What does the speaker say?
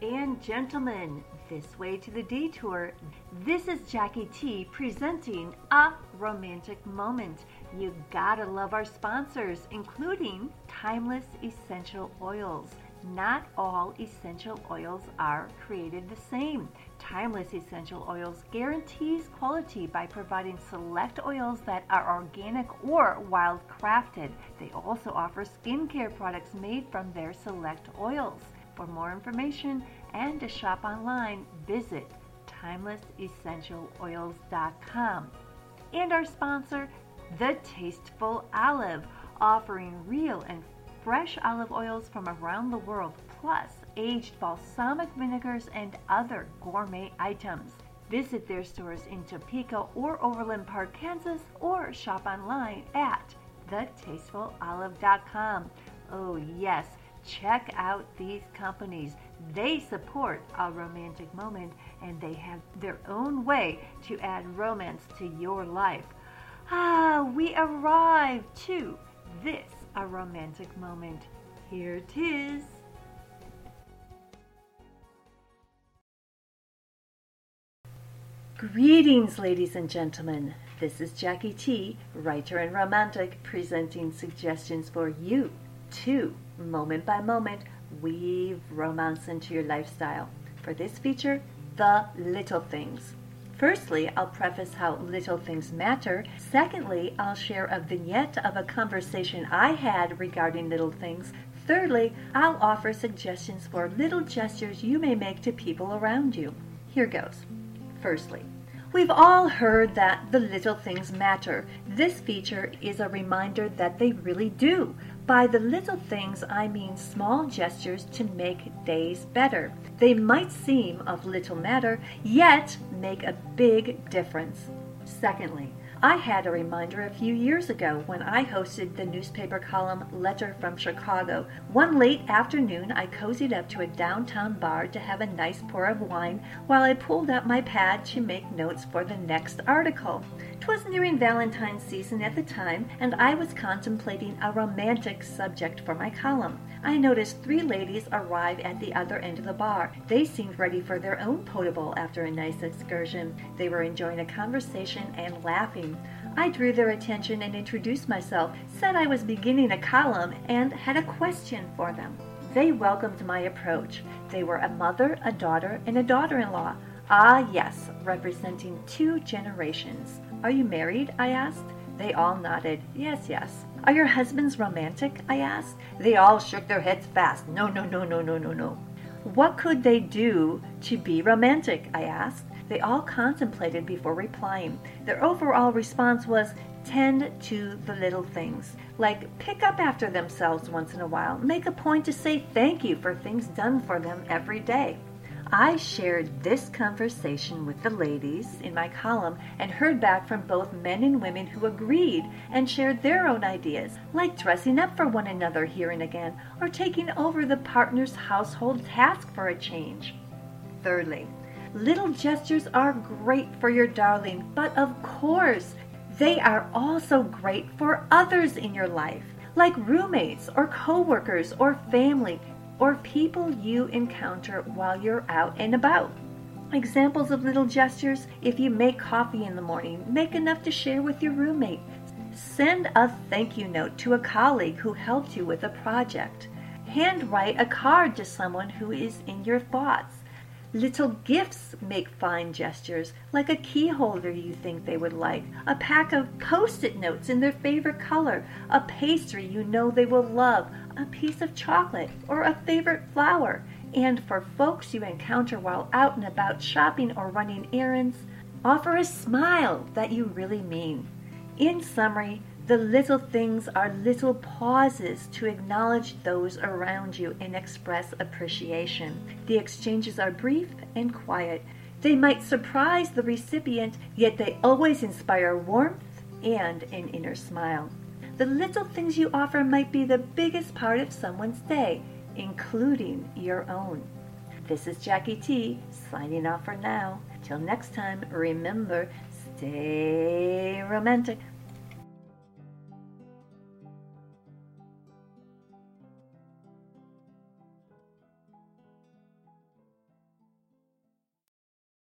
and gentlemen, this way to the detour. This is Jackie T presenting a romantic moment. You gotta love our sponsors, including Timeless Essential Oils. Not all essential oils are created the same. Timeless Essential Oils guarantees quality by providing select oils that are organic or wild crafted. They also offer skincare products made from their select oils. For more information and to shop online, visit timelessessentialoils.com. And our sponsor, The Tasteful Olive, offering real and fresh olive oils from around the world, plus aged balsamic vinegars and other gourmet items. Visit their stores in Topeka or Overland Park, Kansas, or shop online at thetastefulolive.com. Oh, yes, check out these companies. They support a romantic moment and they have their own way to add romance to your life. Ah, we arrive to this a romantic moment. Here it is. Greetings, ladies and gentlemen. This is Jackie T, writer and romantic, presenting suggestions for you to, moment by moment, weave romance into your lifestyle. For this feature, the little things. Firstly, I'll preface how little things matter. Secondly, I'll share a vignette of a conversation I had regarding little things. Thirdly, I'll offer suggestions for little gestures you may make to people around you. Here goes. Firstly, we've all heard that the little things matter. This feature is a reminder that they really do. By the little things, I mean small gestures to make days better. They might seem of little matter, yet make a big difference. Secondly, I had a reminder a few years ago when I hosted the newspaper column Letter from Chicago. One late afternoon, I cozied up to a downtown bar to have a nice pour of wine while I pulled out my pad to make notes for the next article. 'Twas nearing Valentine's season at the time, and I was contemplating a romantic subject for my column. I noticed three ladies arrive at the other end of the bar. They seemed ready for their own potable after a nice excursion. They were enjoying a conversation and laughing. I drew their attention and introduced myself, said I was beginning a column, and had a question for them. They welcomed my approach. They were a mother, a daughter, and a daughter in law. Ah, yes, representing two generations. Are you married? I asked. They all nodded. Yes, yes. Are your husbands romantic? I asked. They all shook their heads fast. No, no, no, no, no, no, no. What could they do to be romantic? I asked. They all contemplated before replying. Their overall response was tend to the little things, like pick up after themselves once in a while, make a point to say thank you for things done for them every day. I shared this conversation with the ladies in my column and heard back from both men and women who agreed and shared their own ideas, like dressing up for one another here and again or taking over the partner's household task for a change. Thirdly, little gestures are great for your darling, but of course, they are also great for others in your life, like roommates or coworkers or family or people you encounter while you're out and about. Examples of little gestures if you make coffee in the morning, make enough to share with your roommate. Send a thank you note to a colleague who helped you with a project. Handwrite a card to someone who is in your thoughts. Little gifts make fine gestures, like a key holder you think they would like, a pack of post it notes in their favorite color, a pastry you know they will love, a piece of chocolate, or a favorite flower. And for folks you encounter while out and about shopping or running errands, offer a smile that you really mean. In summary, the little things are little pauses to acknowledge those around you and express appreciation. The exchanges are brief and quiet. They might surprise the recipient, yet they always inspire warmth and an inner smile. The little things you offer might be the biggest part of someone's day, including your own. This is Jackie T, signing off for now. Till next time, remember, stay romantic.